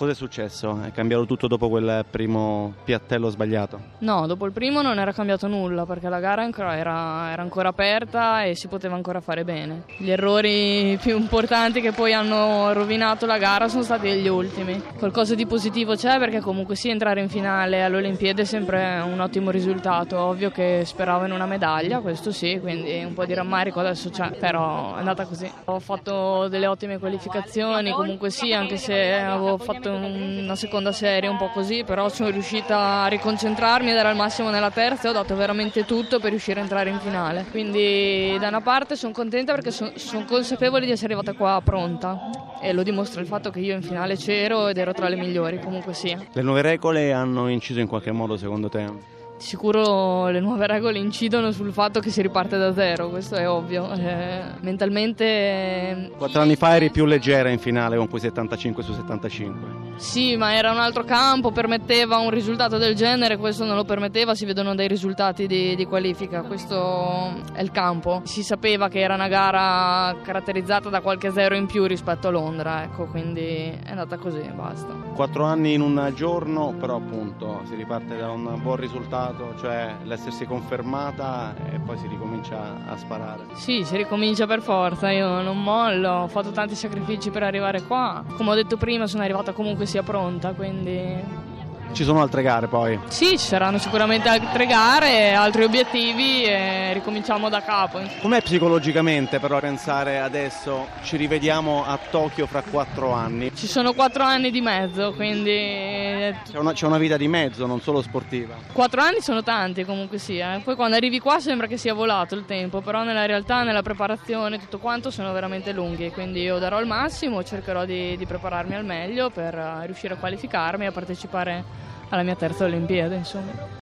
Cos'è successo? È cambiato tutto dopo quel primo piattello sbagliato? No, dopo il primo non era cambiato nulla perché la gara era, era, ancora aperta e si poteva ancora fare bene. Gli errori più importanti che poi hanno rovinato la gara sono stati gli ultimi. Qualcosa di positivo c'è perché comunque sì entrare in finale alle Olimpiadi è sempre un ottimo risultato. Ovvio che speravo in una medaglia, questo sì, quindi un po' di rammarico adesso c'è, però è andata così. Ho fatto delle ottime qualificazioni, comunque sì, anche se avevo fatto una seconda serie un po' così, però sono riuscita a riconcentrarmi ed era al massimo nella terza e ho dato veramente tutto per riuscire a entrare in finale. Quindi da una parte sono contenta perché sono son consapevole di essere arrivata qua pronta e lo dimostra il fatto che io in finale c'ero ed ero tra le migliori, comunque sia. Le nuove regole hanno inciso in qualche modo secondo te? Sicuro le nuove regole incidono sul fatto che si riparte da zero, questo è ovvio. Eh, mentalmente. Quattro anni fa eri più leggera in finale con quei 75 su 75. Sì, ma era un altro campo, permetteva un risultato del genere, questo non lo permetteva, si vedono dai risultati di, di qualifica, questo è il campo. Si sapeva che era una gara caratterizzata da qualche zero in più rispetto a Londra, ecco, quindi è andata così, basta. Quattro anni in un giorno, però appunto si riparte da un buon risultato passato, cioè l'essersi confermata e poi si ricomincia a sparare. Sì, si ricomincia per forza, io non mollo, ho fatto tanti sacrifici per arrivare qua. Come ho detto prima, sono arrivata comunque sia pronta, quindi ci sono altre gare poi? Sì, ci saranno sicuramente altre gare, altri obiettivi e ricominciamo da capo. Com'è psicologicamente però pensare adesso ci rivediamo a Tokyo fra quattro anni? Ci sono quattro anni di mezzo, quindi... C'è una, c'è una vita di mezzo, non solo sportiva. Quattro anni sono tanti comunque sia, eh. poi quando arrivi qua sembra che sia volato il tempo, però nella realtà, nella preparazione, tutto quanto sono veramente lunghi, quindi io darò il massimo, cercherò di, di prepararmi al meglio per riuscire a qualificarmi e a partecipare alla mia terza Olimpiade, insomma.